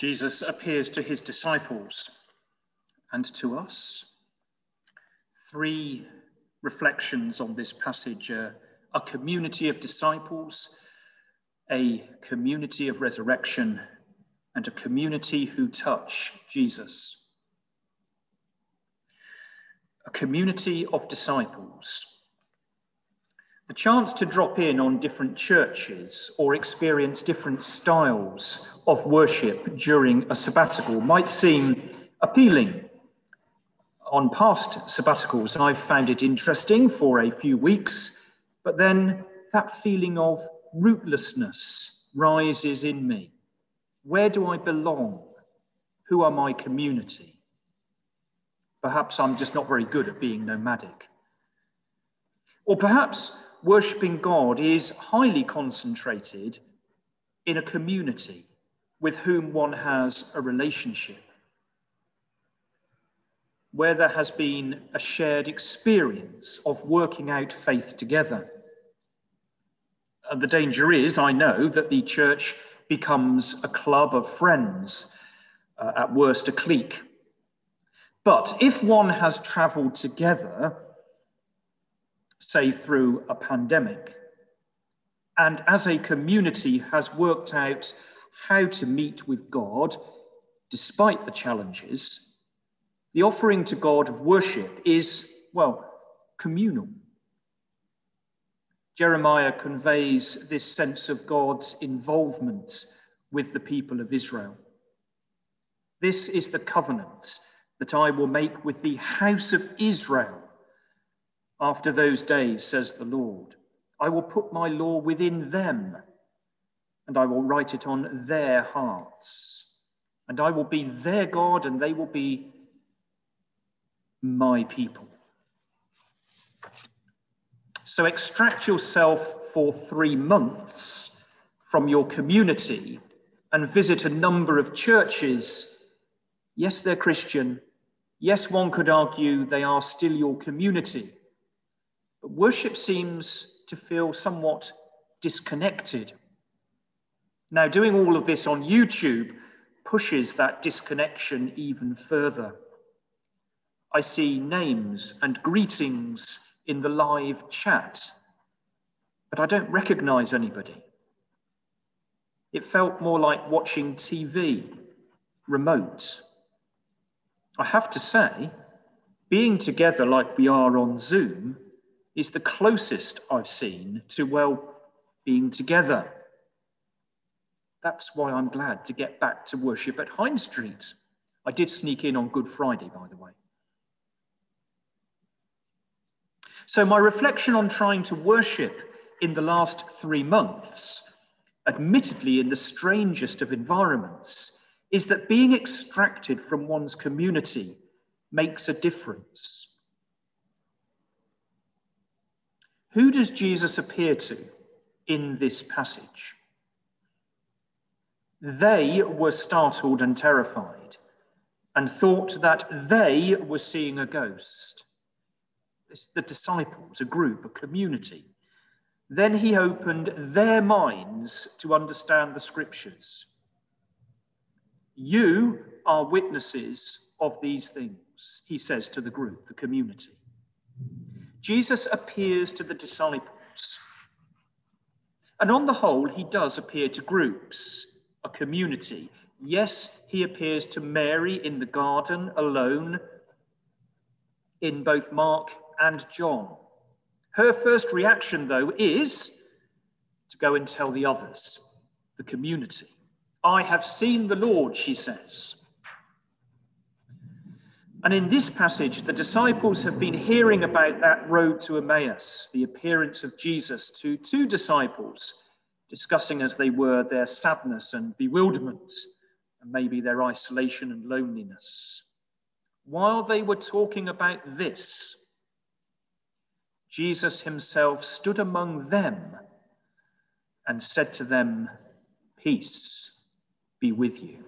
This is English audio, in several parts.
Jesus appears to his disciples and to us. Three reflections on this passage uh, a community of disciples, a community of resurrection, and a community who touch Jesus. A community of disciples. The chance to drop in on different churches or experience different styles of worship during a sabbatical might seem appealing. On past sabbaticals, I've found it interesting for a few weeks, but then that feeling of rootlessness rises in me. Where do I belong? Who are my community? Perhaps I'm just not very good at being nomadic. Or perhaps worshipping God is highly concentrated in a community with whom one has a relationship, where there has been a shared experience of working out faith together. And the danger is, I know, that the church becomes a club of friends, uh, at worst, a clique. But if one has traveled together, say through a pandemic, and as a community has worked out how to meet with God despite the challenges, the offering to God of worship is, well, communal. Jeremiah conveys this sense of God's involvement with the people of Israel. This is the covenant that I will make with the house of Israel after those days, says the Lord. I will put my law within them and I will write it on their hearts. And I will be their God, and they will be my people. So extract yourself for three months from your community and visit a number of churches. Yes, they're Christian. Yes, one could argue they are still your community. But worship seems to feel somewhat disconnected now, doing all of this on YouTube pushes that disconnection even further. I see names and greetings in the live chat, but I don't recognize anybody. It felt more like watching TV, remote. I have to say, being together like we are on Zoom is the closest I've seen to, well, being together. That's why I'm glad to get back to worship at Hinde Street. I did sneak in on Good Friday, by the way. So, my reflection on trying to worship in the last three months, admittedly in the strangest of environments, is that being extracted from one's community makes a difference. Who does Jesus appear to in this passage? They were startled and terrified and thought that they were seeing a ghost. It's the disciples, a group, a community. Then he opened their minds to understand the scriptures. You are witnesses of these things, he says to the group, the community. Jesus appears to the disciples. And on the whole, he does appear to groups a community. Yes, he appears to Mary in the garden alone in both Mark and John. Her first reaction, though, is to go and tell the others, the community. I have seen the Lord, she says. And in this passage, the disciples have been hearing about that road to Emmaus, the appearance of Jesus to two disciples discussing as they were their sadness and bewilderment, and maybe their isolation and loneliness. While they were talking about this, Jesus himself stood among them and said to them, Peace be with you.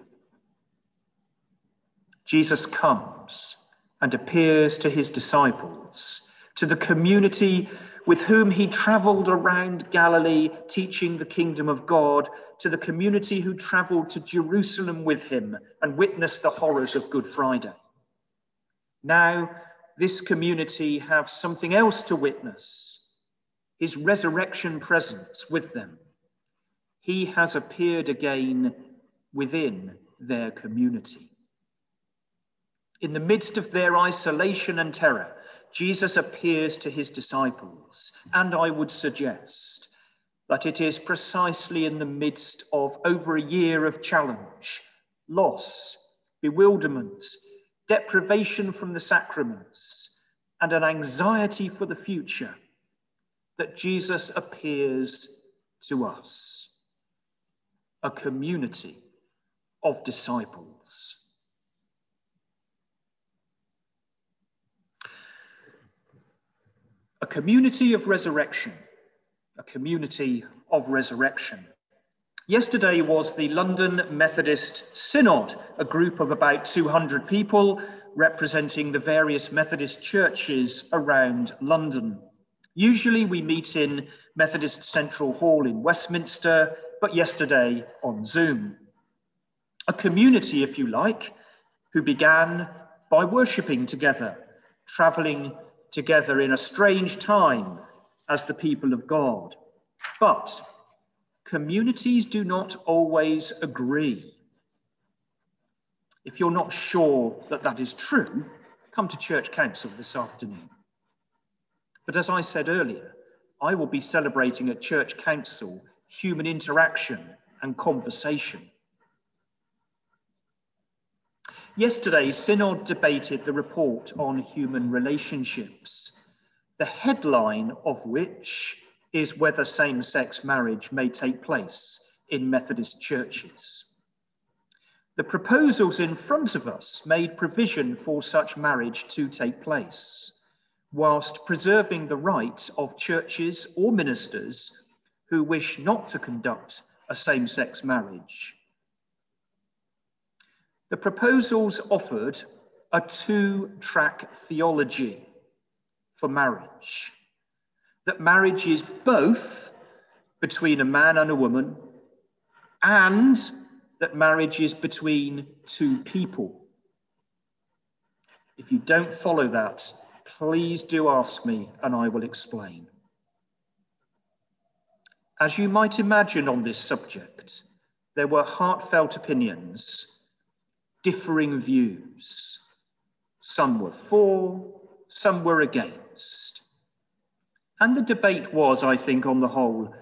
Jesus comes and appears to his disciples, to the community with whom he traveled around Galilee, teaching the kingdom of God to the community who traveled to Jerusalem with him and witnessed the horrors of Good Friday. Now, this community have something else to witness his resurrection presence with them. He has appeared again within their community. In the midst of their isolation and terror, Jesus appears to his disciples, and I would suggest that it is precisely in the midst of over a year of challenge, loss, bewilderment, deprivation from the sacraments, and an anxiety for the future that Jesus appears to us, a community of disciples. A community of resurrection, a community of resurrection. Yesterday was the London Methodist Synod, a group of about 200 people representing the various Methodist churches around London. Usually we meet in Methodist Central Hall in Westminster, but yesterday on Zoom. A community, if you like, who began by worshipping together, travelling together in a strange time as the people of God. But communities do not always agree. If you're not sure that that is true, come to church council this afternoon. But as I said earlier, I will be celebrating at church council human interaction and conversation. Yesterday, Synod debated the report on human relationships, the headline of which is whether same sex marriage may take place in Methodist churches. The proposals in front of us made provision for such marriage to take place, whilst preserving the right of churches or ministers who wish not to conduct a same sex marriage the proposals offered a two track theology for marriage that marriage is both between a man and a woman, and that marriage is between two people. If you don't follow that, please do ask me and I will explain. As you might imagine on this subject, there were heartfelt opinions differing views. Some were for, some were against. And the debate was, I think, on the whole,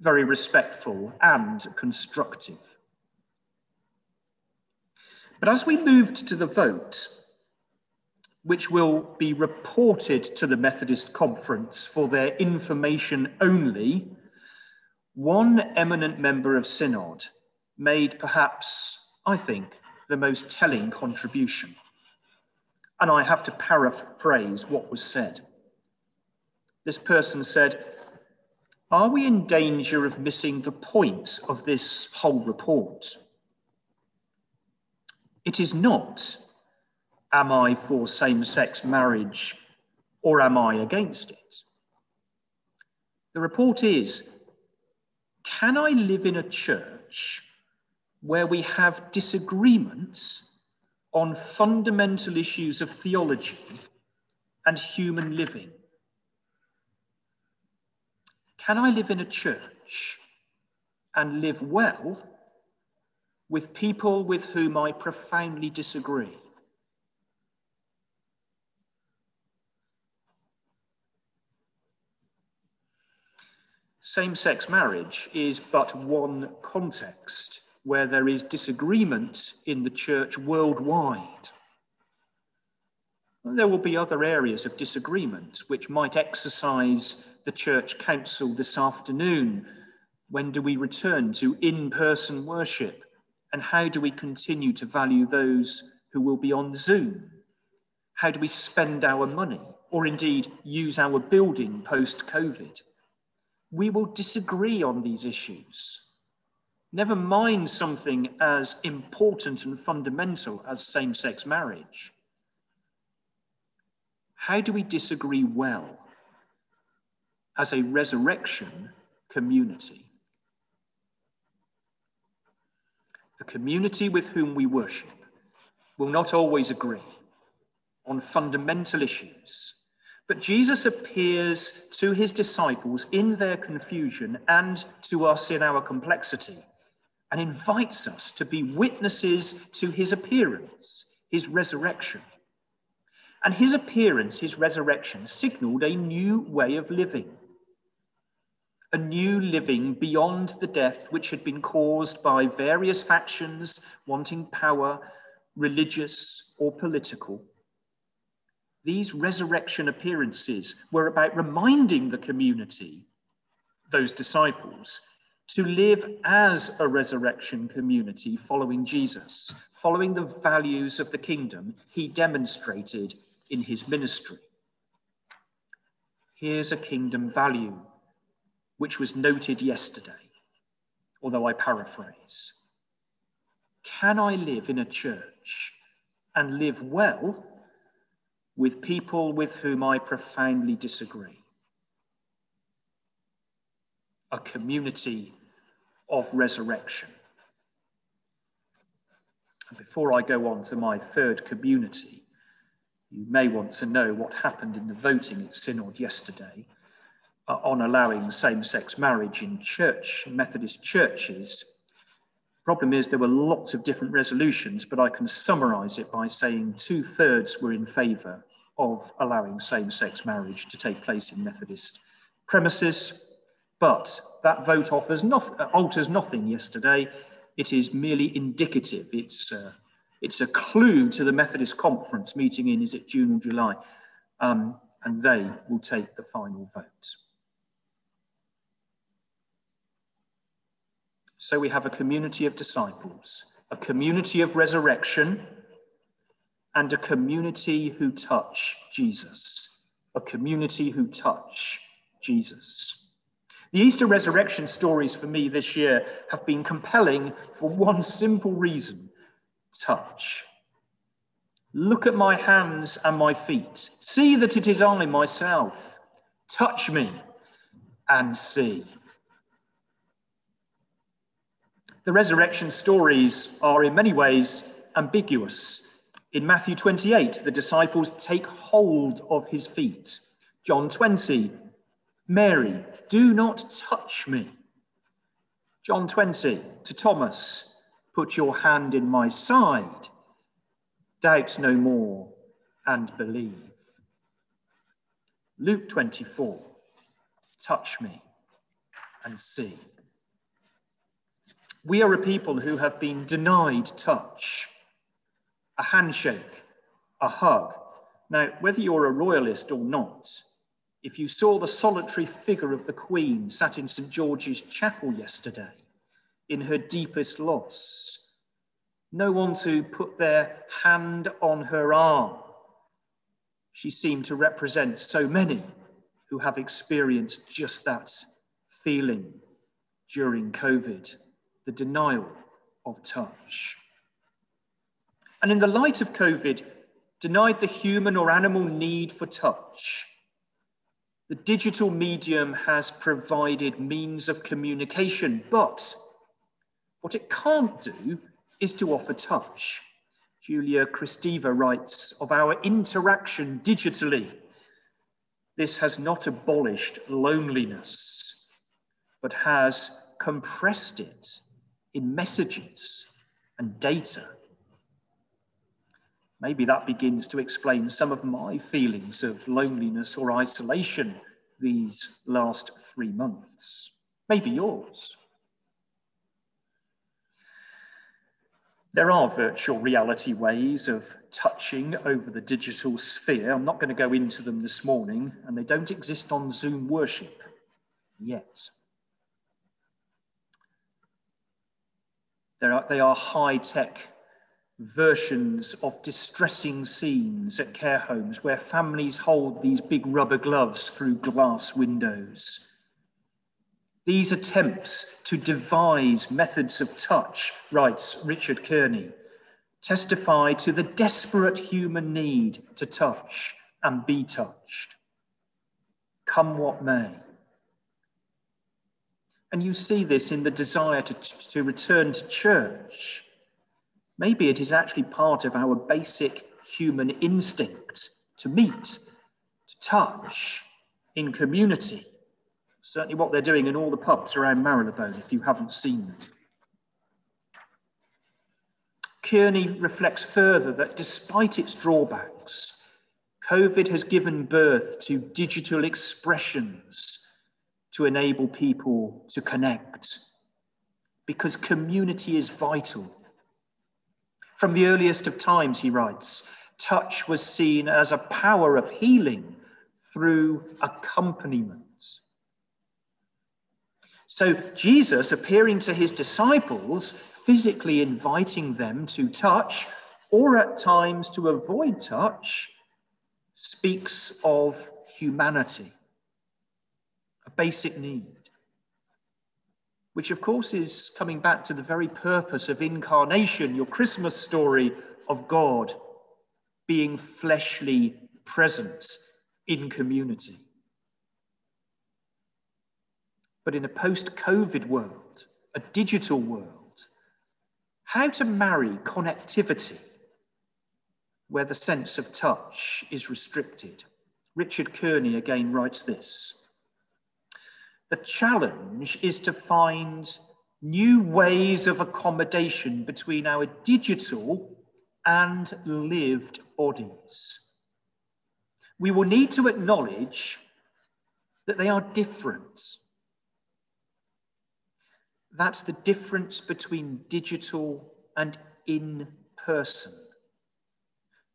very respectful and constructive. But as we moved to the vote, which will be reported to the Methodist Conference for their information only, one eminent member of Synod made perhaps, I think, the most telling contribution. And I have to paraphrase what was said. This person said, Are we in danger of missing the point of this whole report? It is not, Am I for same sex marriage or am I against it? The report is, Can I live in a church where we have disagreements on fundamental issues of theology and human living? Can I live in a church and live well with people with whom I profoundly disagree? Same sex marriage is but one context where there is disagreement in the church worldwide. there will be other areas of disagreement which might exercise the church council this afternoon. When do we return to in person worship? And how do we continue to value those who will be on Zoom? How do we spend our money or indeed use our building post COVID? We will disagree on these issues. Never mind something as important and fundamental as same sex marriage. How do we disagree well? as a resurrection community. The community with whom we worship will not always agree on fundamental issues, but Jesus appears to his disciples in their confusion and to us in our complexity and invites us to be witnesses to his appearance, his resurrection. And his appearance, his resurrection, signaled a new way of living. A new living beyond the death which had been caused by various factions wanting power, religious or political. These resurrection appearances were about reminding the community, those disciples, to live as a resurrection community following Jesus, following the values of the kingdom he demonstrated in his ministry. Here's a kingdom value which was noted yesterday, although I paraphrase. Can I live in a church and live well with people with whom I profoundly disagree? A community of resurrection. And before I go on to my third community, you may want to know what happened in the voting at Synod yesterday uh, on allowing same sex marriage in church, Methodist churches. Problem is, there were lots of different resolutions, but I can summarize it by saying two thirds were in favor of allowing same sex marriage to take place in Methodist premises. But that vote offers not, alters nothing yesterday. It is merely indicative. It's uh, it's a clue to the Methodist Conference meeting in, is it June or July? Um, and they will take the final vote. So we have a community of disciples, a community of resurrection, and a community who touch Jesus, a community who touch Jesus. The Easter resurrection stories for me this year have been compelling for one simple reason touch. Look at my hands and my feet. See that it is I myself. Touch me and see. The resurrection stories are in many ways ambiguous. In Matthew 28, the disciples take hold of his feet. John 20, Mary, do not touch me. John 20, to Thomas, Put your hand in my side. Doubt no more and believe. Luke 24 Touch me and see. We are a people who have been denied touch, a handshake, a hug. Now, whether you're a royalist or not, if you saw the solitary figure of the Queen sat in St George's Chapel yesterday, in her deepest loss. No one to put their hand on her arm. She seemed to represent so many who have experienced just that feeling during COVID, the denial of touch. And in the light of COVID, denied the human or animal need for touch. The digital medium has provided means of communication, but what it can't do is to offer touch. Julia Kristeva writes of our interaction digitally. This has not abolished loneliness, but has compressed it in messages and data. Maybe that begins to explain some of my feelings of loneliness or isolation these last three months. Maybe yours. There are virtual reality ways of touching over the digital sphere. I'm not going to go into them this morning, and they don't exist on Zoom worship yet. Are, they are high tech versions of distressing scenes at care homes where families hold these big rubber gloves through glass windows these attempts to devise methods of touch, writes Richard Kearney, testify to the desperate human need to touch and be touched. Come what may, And you see this in the desire to, to return to church. Maybe it is actually part of our basic human instinct to meet, to touch in community. Certainly, what they're doing in all the pubs around Marylebone, if you haven't seen them. Kearney reflects further that despite its drawbacks, COVID has given birth to digital expressions to enable people to connect because community is vital. From the earliest of times, he writes, touch was seen as a power of healing through accompaniment. So, Jesus appearing to his disciples, physically inviting them to touch, or at times to avoid touch, speaks of humanity, a basic need, which of course is coming back to the very purpose of incarnation, your Christmas story of God being fleshly present in community. But in a post COVID world, a digital world, how to marry connectivity where the sense of touch is restricted. Richard Kearney again writes this The challenge is to find new ways of accommodation between our digital and lived bodies. We will need to acknowledge that they are different. That's the difference between digital and in person.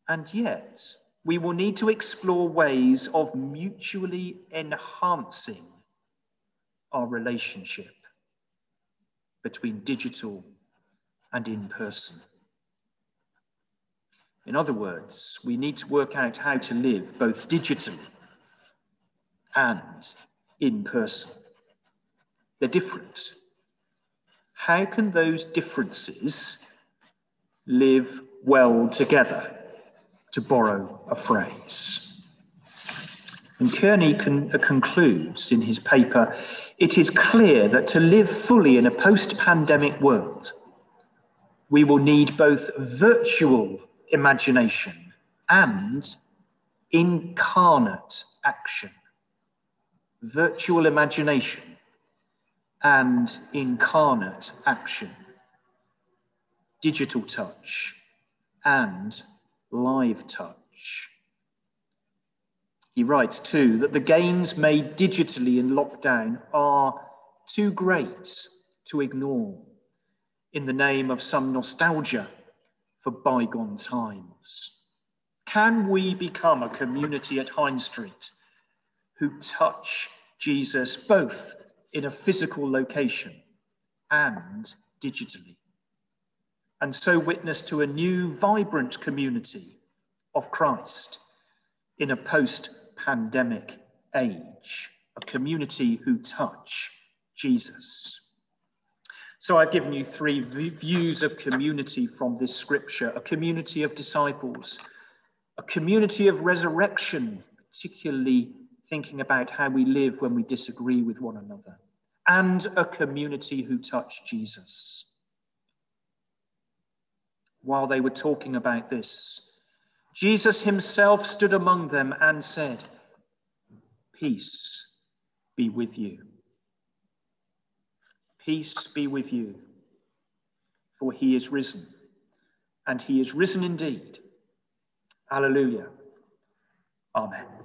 And yet, we will need to explore ways of mutually enhancing our relationship between digital and in person. In other words, we need to work out how to live both digitally and in person. They're different. How can those differences live well together? to borrow a phrase. And Kearney con- uh, concludes in his paper it is clear that to live fully in a post pandemic world, we will need both virtual imagination and incarnate action. Virtual imagination and incarnate action. Digital touch and live touch. He writes too that the gains made digitally in lockdown are too great to ignore in the name of some nostalgia for bygone times. Can we become a community at Hinde Street who touch Jesus both in a physical location and digitally? and so witness to a new, vibrant community of Christ in a post pandemic age, a community who touch Jesus. So I've given you three views of community from this scripture a community of disciples, a community of resurrection, particularly thinking about how we live when we disagree with one another, and a community who touch Jesus while they were talking about this. Jesus himself stood among them and said, Peace be with you. Peace be with you, for he is risen, and he is risen indeed. Alleluia. Amen.